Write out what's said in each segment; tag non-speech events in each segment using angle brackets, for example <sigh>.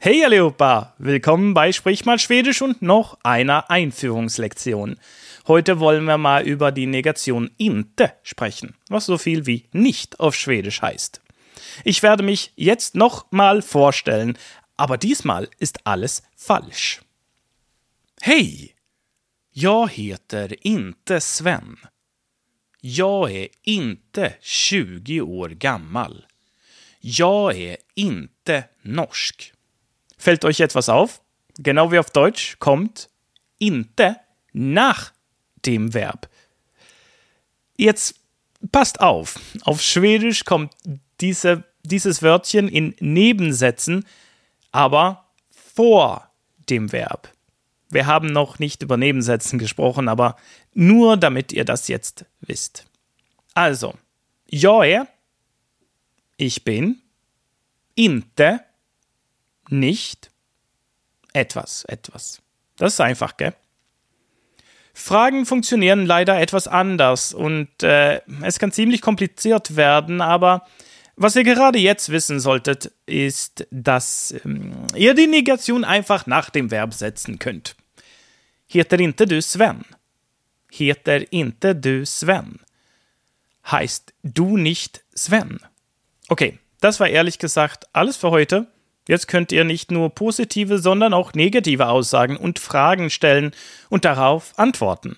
Hey allihopa, willkommen bei Sprich mal Schwedisch und noch einer Einführungslektion. Heute wollen wir mal über die Negation inte sprechen, was so viel wie nicht auf Schwedisch heißt. Ich werde mich jetzt noch mal vorstellen, aber diesmal ist alles falsch. Hej! Jag heter inte Sven. Jag är inte 20 år gammal. Jag är inte norsk. Fällt euch etwas auf? Genau wie auf Deutsch kommt inte nach dem Verb. Jetzt passt auf. Auf Schwedisch kommt diese, dieses Wörtchen in Nebensätzen, aber vor dem Verb. Wir haben noch nicht über Nebensätzen gesprochen, aber nur damit ihr das jetzt wisst. Also, jag ich bin, inte, nicht etwas, etwas. Das ist einfach, gell? Fragen funktionieren leider etwas anders und äh, es kann ziemlich kompliziert werden, aber was ihr gerade jetzt wissen solltet, ist, dass ähm, ihr die Negation einfach nach dem Verb setzen könnt. Heter inte du Sven? Heter inte du Sven? Heißt du nicht Sven? Okay, das war ehrlich gesagt alles für heute. Jetzt könnt ihr nicht nur positive, sondern auch negative Aussagen und Fragen stellen und darauf antworten.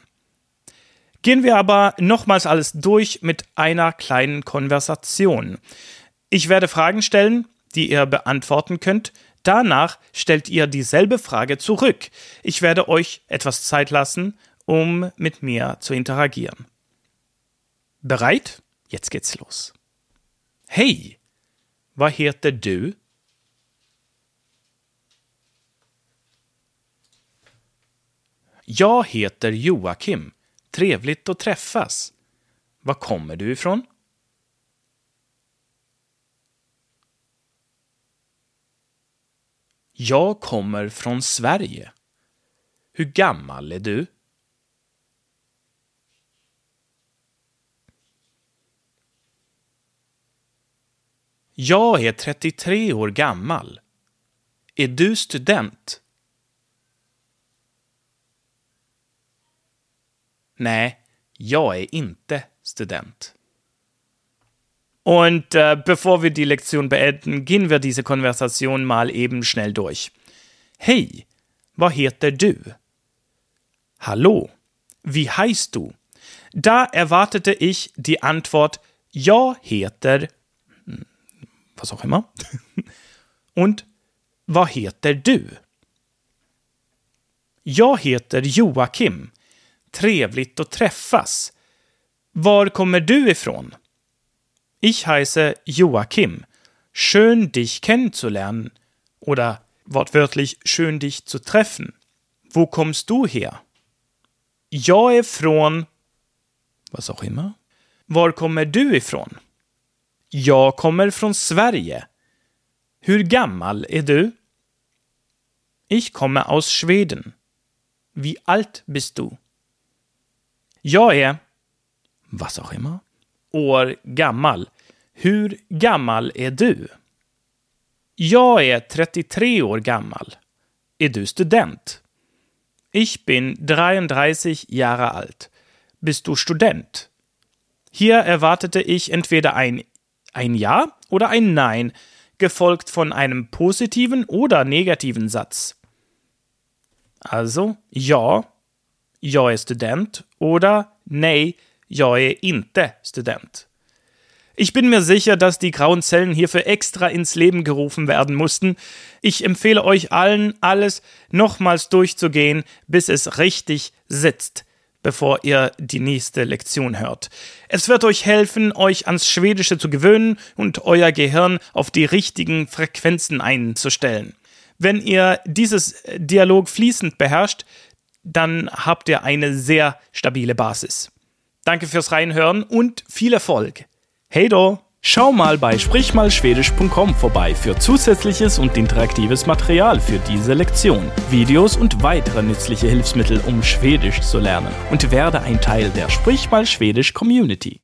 Gehen wir aber nochmals alles durch mit einer kleinen Konversation. Ich werde Fragen stellen, die ihr beantworten könnt. Danach stellt ihr dieselbe Frage zurück. Ich werde euch etwas Zeit lassen, um mit mir zu interagieren. Bereit? Jetzt geht's los. Hey, vad heter du? Jag heter Joakim. Trevligt att träffas. Var kommer du ifrån? Jag kommer från Sverige. Hur gammal är du? Jag är 33 år gammal. Är du student? Nej, jag är inte student. Und äh, bevor wir die Lektion beenden, gehen wir diese Konversation mal eben schnell durch. Hey, was heter du? Hallo, wie heißt du? Da erwartete ich die Antwort ja heter hm, was auch immer. <laughs> Und was heter du? Jag heter Joakim. Trevligt att träffas. Var kommer du ifrån? Ich heiße Joachim. Schön dich kennenzulernen. Oder wortwörtlich schön dich zu treffen. Wo kommst du her? Jag är från... Was auch immer. Var kommer du ifrån? Jag kommer från Sverige. Hur gammal är du? Ich komme aus Schweden. Wie alt bist du? Jag är, was auch immer, år gammal. Hur gammal är du? Jag är 33 år gammal. Är du student? Ich bin 33 Jahre alt. Bist du Student? Hier erwartete ich entweder ein, ein Ja oder ein Nein, gefolgt von einem positiven oder negativen Satz. Also, ja jag är student oder nej, jag inte student. Ich bin mir sicher, dass die grauen Zellen hierfür extra ins Leben gerufen werden mussten. Ich empfehle euch allen, alles nochmals durchzugehen, bis es richtig sitzt, bevor ihr die nächste Lektion hört. Es wird euch helfen, euch ans Schwedische zu gewöhnen und euer Gehirn auf die richtigen Frequenzen einzustellen. Wenn ihr dieses Dialog fließend beherrscht, dann habt ihr eine sehr stabile Basis. Danke fürs Reinhören und viel Erfolg. Hey do! Schau mal bei sprichmalschwedisch.com vorbei für zusätzliches und interaktives Material für diese Lektion, Videos und weitere nützliche Hilfsmittel, um Schwedisch zu lernen und werde ein Teil der Sprich mal Schwedisch Community.